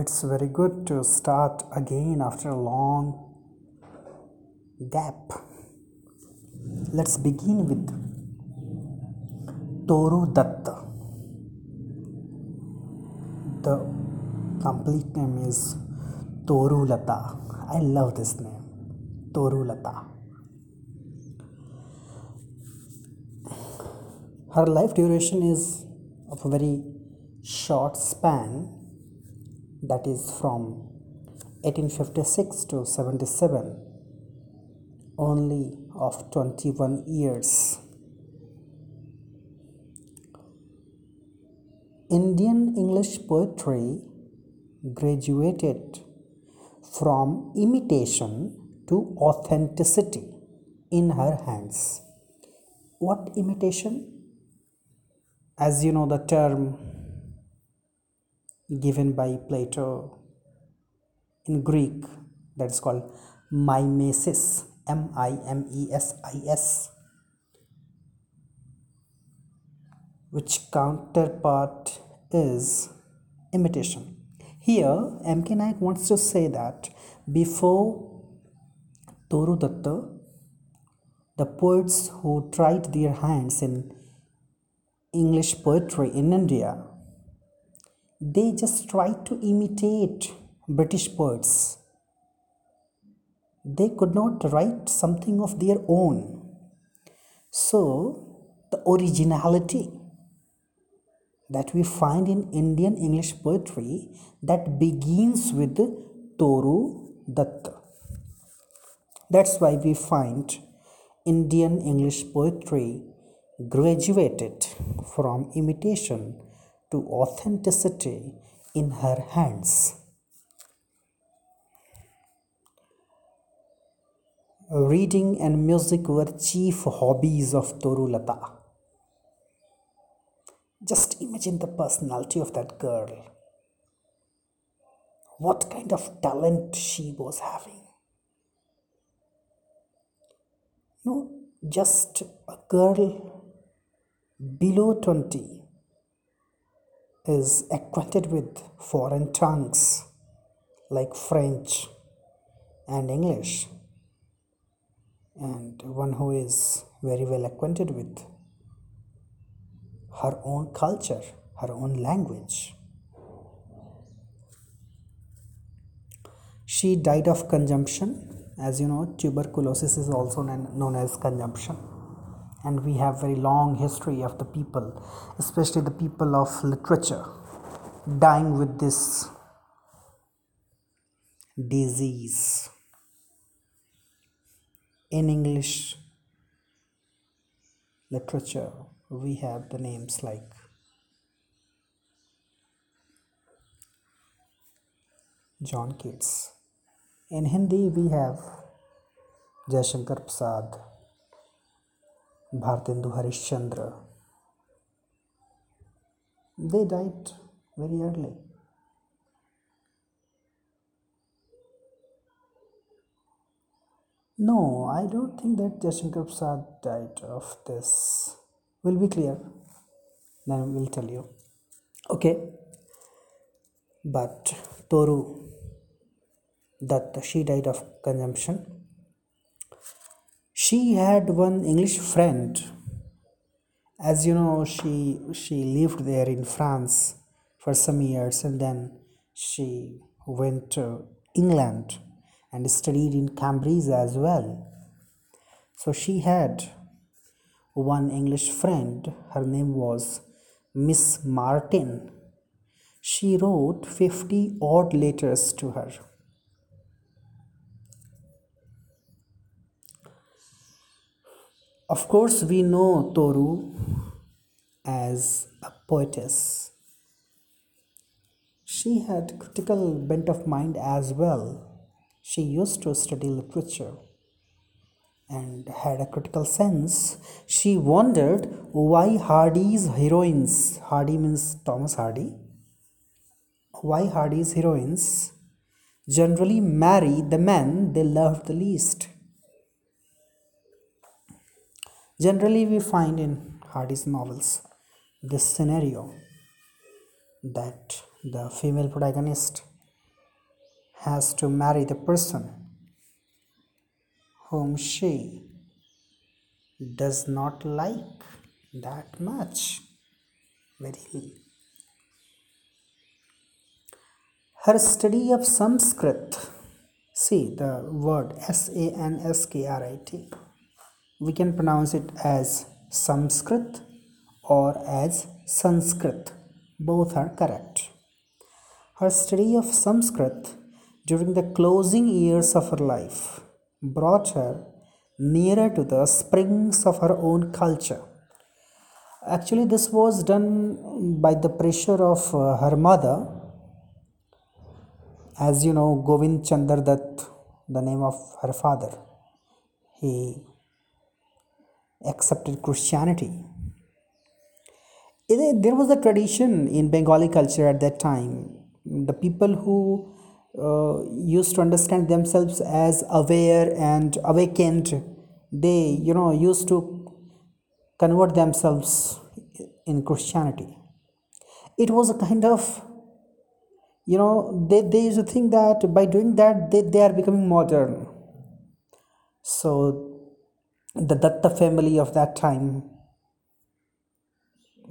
It's very good to start again after a long gap. Let's begin with Toru Datta. The complete name is Toru Lata. I love this name. Toru Lata. Her life duration is of a very short span that is from 1856 to 77 only of 21 years. Indian english poetry graduated from imitation to authenticity in her hands. What imitation? As you know the term given by Plato in Greek that is called mimesis M I M E S I S which counterpart is imitation. Here MK Naik wants to say that before Toru Datta the poets who tried their hands in English poetry in India they just try to imitate British poets. They could not write something of their own. So, the originality that we find in Indian English poetry that begins with Toru Datta. That's why we find Indian English poetry graduated from imitation to authenticity in her hands. Reading and music were chief hobbies of Torulata. Just imagine the personality of that girl. What kind of talent she was having. No, just a girl below 20 is acquainted with foreign tongues like French and English, and one who is very well acquainted with her own culture, her own language. She died of consumption. As you know, tuberculosis is also known as consumption and we have very long history of the people especially the people of literature dying with this disease. In english literature we have the names like john keats. In hindi we have jayashankar prasad Bhartendu Harishchandra. They died very early. No, I don't think that Jashankar Prasad died of this. Will be clear. Then we'll tell you. Okay. But Toru Datta she died of consumption she had one english friend. As you know she she lived there in france for some years and then she went to england and studied in cambridge as well. So she had one english friend. Her name was miss martin. She wrote 50 odd letters to her Of course, we know Toru as a poetess. She had critical bent of mind as well. She used to study literature and had a critical sense. She wondered why Hardy's heroines, Hardy means Thomas Hardy, why Hardy's heroines generally marry the men they loved the least. Generally, we find in Hardy's novels this scenario that the female protagonist has to marry the person whom she does not like that much. Very. Her study of Sanskrit, see the word S A N S K R I T, we can pronounce it as Sanskrit or as Sanskrit. Both are correct. Her study of Sanskrit during the closing years of her life brought her nearer to the springs of her own culture. Actually, this was done by the pressure of uh, her mother. As you know, Govind Chandra Dutt, the name of her father, he accepted Christianity. There was a tradition in Bengali culture at that time. The people who uh, used to understand themselves as aware and awakened they you know used to convert themselves in christianity it was a kind of you know they, they used to think that by doing that they, they are becoming modern so the datta family of that time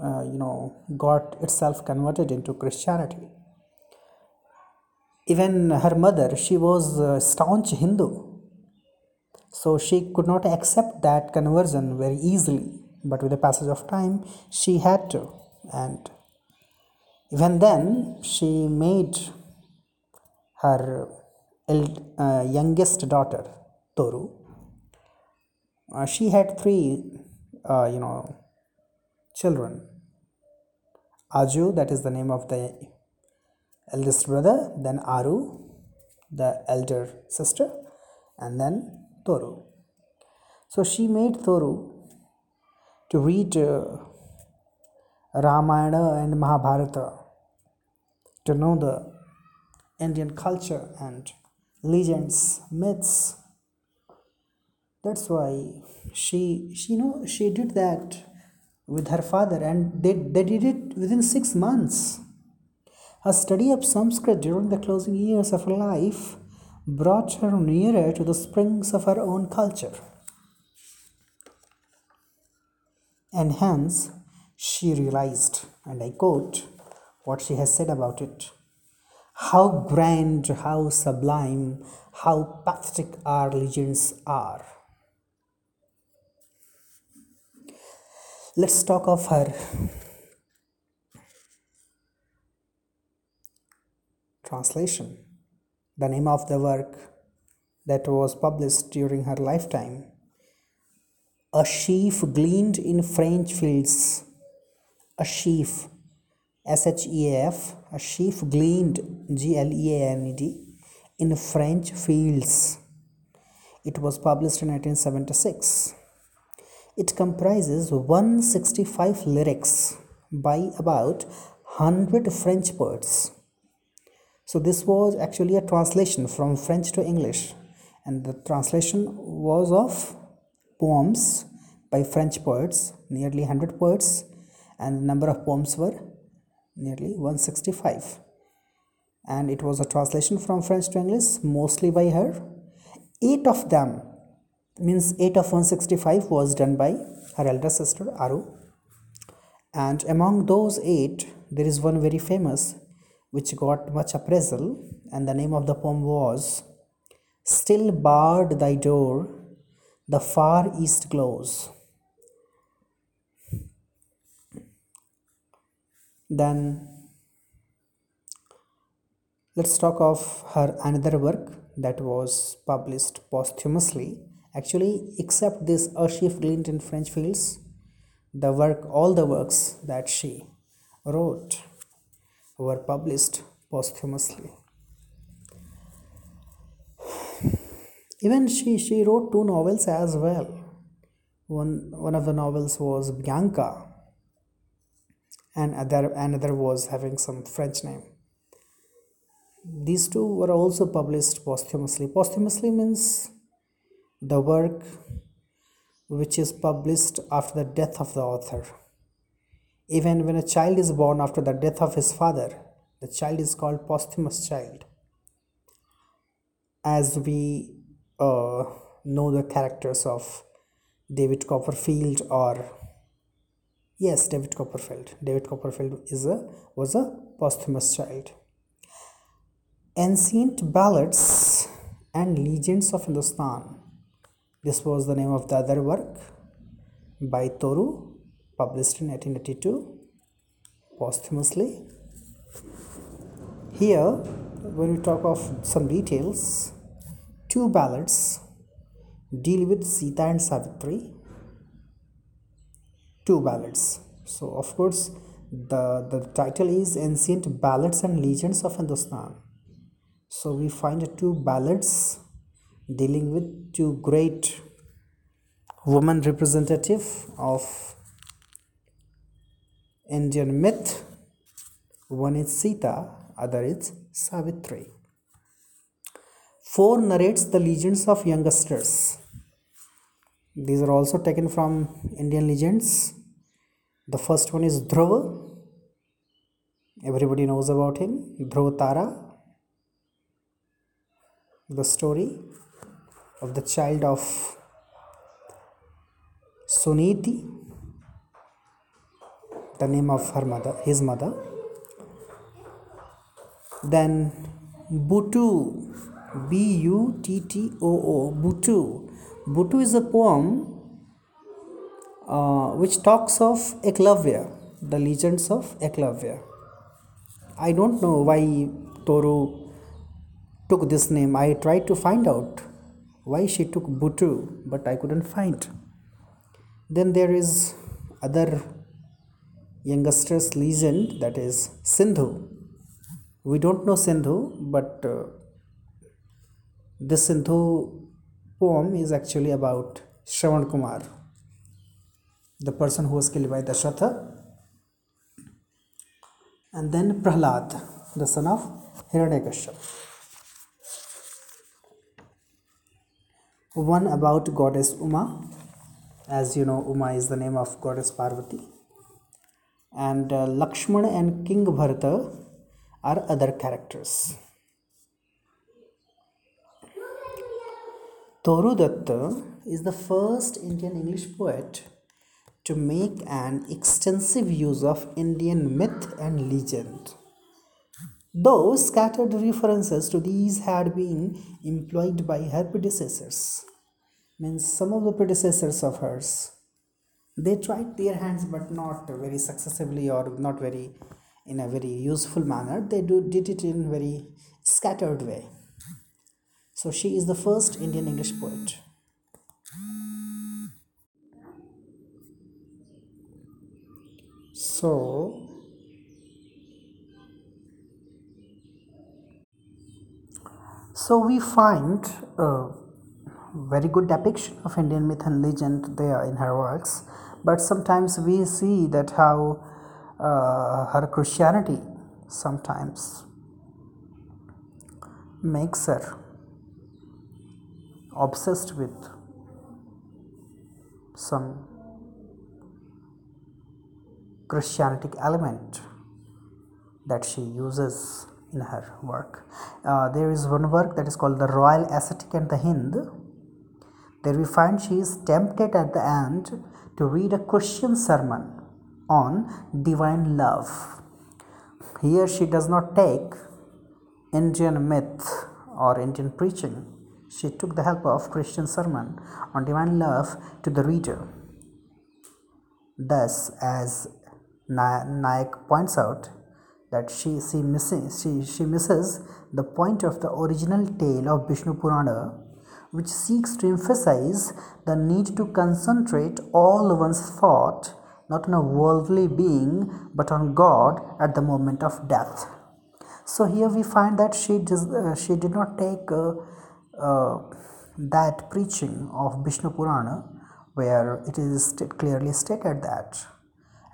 uh, you know got itself converted into christianity even her mother, she was a staunch Hindu. So she could not accept that conversion very easily. But with the passage of time, she had to. And even then, she made her uh, youngest daughter, Toru. Uh, she had three, uh, you know, children. Aju, that is the name of the eldest brother, then Aru, the elder sister, and then Toru. So she made Toru to read uh, Ramayana and Mahabharata to know the Indian culture and legends, myths. That's why she, she you know she did that with her father and they, they did it within six months a study of Sanskrit during the closing years of her life brought her nearer to the springs of her own culture. And hence, she realized, and I quote what she has said about it how grand, how sublime, how pathetic our legends are. Let's talk of her Translation The name of the work that was published during her lifetime. A sheaf gleaned in French fields. A sheaf, S H E A sheaf gleaned, G L E A N E D, in French fields. It was published in 1976. It comprises 165 lyrics by about 100 French poets so this was actually a translation from French to English, and the translation was of poems by French poets, nearly 100 poets, and the number of poems were nearly 165. And it was a translation from French to English, mostly by her. Eight of them, means 8 of 165, was done by her elder sister Aru. And among those eight, there is one very famous which got much appraisal, and the name of the poem was Still barred thy door, the far east glows. Then let's talk of her another work that was published posthumously. Actually, except this Sheaf Gleaned in French Fields, the work, all the works that she wrote were published posthumously. Even she, she wrote two novels as well. One, one of the novels was Bianca, and other, another was having some French name. These two were also published posthumously. Posthumously means the work which is published after the death of the author. Even when a child is born after the death of his father, the child is called posthumous child. as we uh, know the characters of David Copperfield or yes, David Copperfield. David Copperfield is a was a posthumous child. Ancient Ballads and Legends of Hindustan. This was the name of the other work by Toru, published in 1882 posthumously. Here, when we talk of some details, two ballads deal with Sita and Savitri. Two ballads. So, of course, the, the title is Ancient Ballads and Legends of Hindustan. So, we find two ballads dealing with two great woman representative of Indian myth. One is Sita, other is Savitri. 4 narrates the legends of youngsters. These are also taken from Indian legends. The first one is Dhruva. Everybody knows about him. Dhruva Tara. The story of the child of Suniti, the name of her mother, his mother. Then Buttoo, B U T T O O, Buttoo. Buttoo is a poem uh, which talks of Eklavya, the legends of Eklavya. I don't know why Toru took this name. I tried to find out why she took Buttoo, but I couldn't find. Then there is other youngsters legend that is Sindhu. We don't know Sindhu, but uh, this Sindhu poem is actually about Shravan Kumar, the person who was killed by Dasharatha. And then Prahlad, the son of Hiranyakashipu. One about goddess Uma. As you know, Uma is the name of goddess Parvati. And uh, Lakshmana and King Bharata are other characters. Toru Datta is the first Indian English poet to make an extensive use of Indian myth and legend. Though scattered references to these had been employed by her predecessors, means some of the predecessors of hers, they tried their hands but not very successfully or not very in a very useful manner. They do, did it in very scattered way. So she is the first Indian English poet. So so we find a very good depiction of Indian myth and legend there in her works, but sometimes we see that how uh, her Christianity sometimes makes her obsessed with some Christianic element that she uses in her work. Uh, there is one work that is called The Royal Ascetic and the Hind. There we find she is tempted at the end to read a Christian sermon on divine love. Here she does not take Indian myth or Indian preaching. She took the help of Christian sermon on divine love to the reader. Thus, as Naik points out, that she, she, missing, she, she misses the point of the original tale of Vishnu Purana, which seeks to emphasize the need to concentrate all one's thought not on a worldly being but on God at the moment of death. So here we find that she, does, uh, she did not take uh, uh, that preaching of Vishnu Purana where it is clearly stated that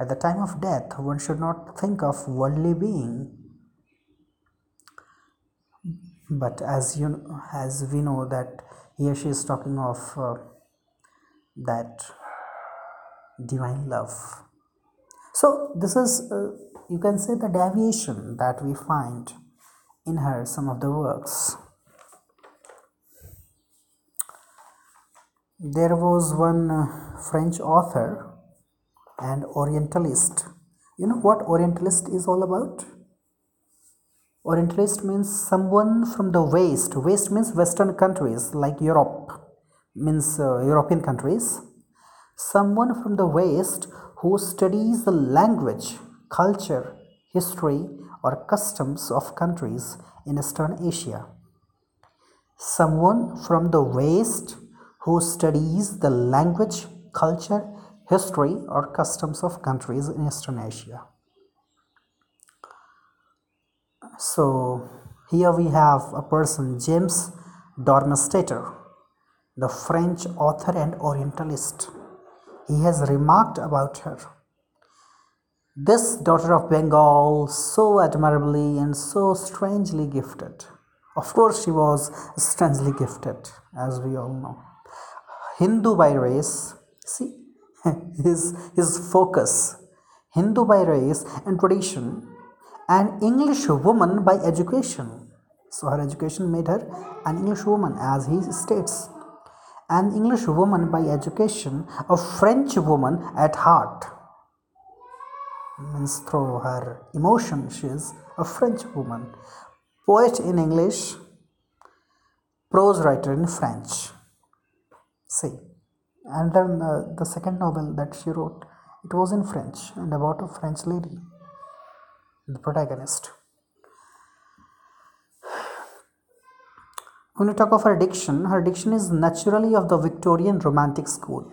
at the time of death one should not think of worldly being. But as you as we know that here she is talking of uh, that divine love. So this is uh, you can say the deviation that we find in her some of the works. There was one uh, French author and Orientalist. You know what Orientalist is all about? Orientalist means someone from the West. West means Western countries like Europe, means uh, European countries. Someone from the West who studies the language, culture, history, or customs of countries in Eastern Asia. Someone from the West who studies the language, culture, history, or customs of countries in Eastern Asia. So here we have a person, James Darmesteter, the French author and Orientalist. He has remarked about her. This daughter of Bengal, so admirably and so strangely gifted. Of course, she was strangely gifted, as we all know. Hindu by race, see his, his focus. Hindu by race and tradition, an English woman by education. So her education made her an English woman, as he states. An English woman by education, a French woman at heart. Means through her emotion, she is a French woman. Poet in English, prose writer in French. See, and then uh, the second novel that she wrote, it was in French and about a French lady, the protagonist. When you talk of her diction, her diction is naturally of the Victorian Romantic school.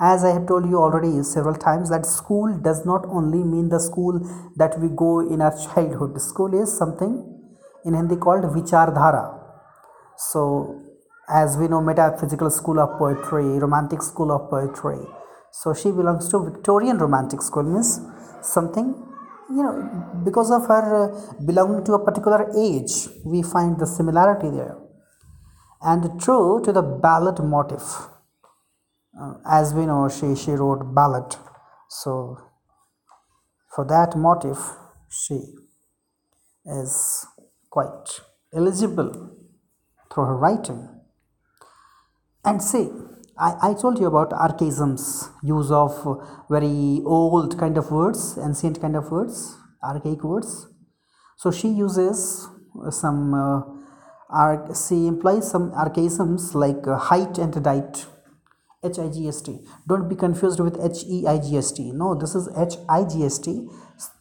As I have told you already several times, that school does not only mean the school that we go in our childhood. School is something in Hindi called Vichardhara. So, as we know, metaphysical school of poetry, romantic school of poetry. So she belongs to Victorian Romantic School, means something you know because of her uh, belonging to a particular age we find the similarity there. And true to the ballad motif uh, as we know she she wrote ballad. So for that motif she is quite eligible through her writing and see I, I told you about archaisms use of very old kind of words ancient kind of words archaic words. So she uses some uh, she implies some archaisms like uh, hight and dight h-i-g-s-t don't be confused with h-e-i-g-s-t no this is h-i-g-s-t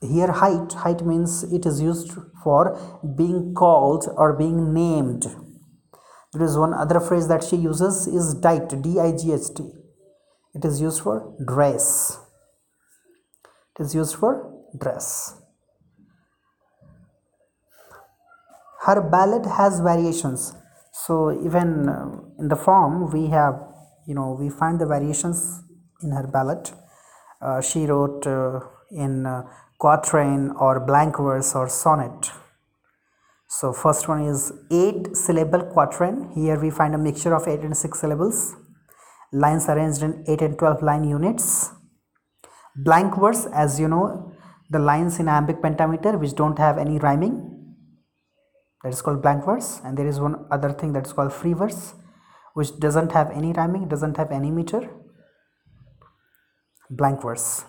here hight hight means it is used for being called or being named there is one other phrase that she uses is dight d-i-g-h-t it is used for dress. It is used for dress. Her ballad has variations. So even uh, in the form we have you know we find the variations in her ballad uh, she wrote uh, in uh, quatrain or blank verse or sonnet so first one is 8 syllable quatrain here we find a mixture of 8 and 6 syllables. Lines arranged in 8 and 12 line units. Blank verse as you know the lines in iambic pentameter which don't have any rhyming. That is called blank verse and there is one other thing that is called free verse which doesn't have any rhyming doesn't have any meter. Blank verse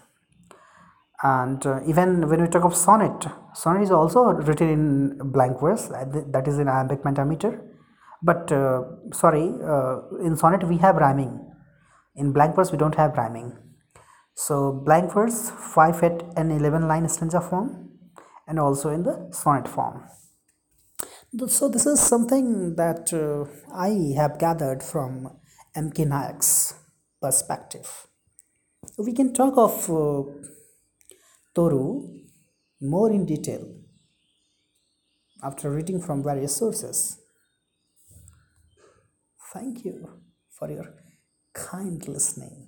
and uh, even when we talk of sonnet sonnet is also written in blank verse uh, that is in iambic pentameter. But uh, sorry uh, in sonnet we have rhyming. In blank verse we don't have rhyming. So blank verse 5 8 and 11 line stanza form and also in the sonnet form. So this is something that uh, i have gathered from mk Naik's perspective. We can talk of uh, toru more in detail after reading from various sources. Thank you for your kind listening